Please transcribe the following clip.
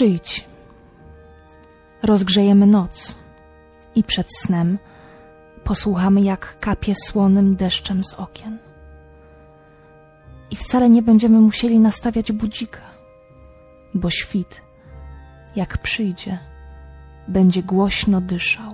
Przyjdź. Rozgrzejemy noc i przed snem posłuchamy, jak kapie słonym deszczem z okien. I wcale nie będziemy musieli nastawiać budzika, bo świt, jak przyjdzie, będzie głośno dyszał.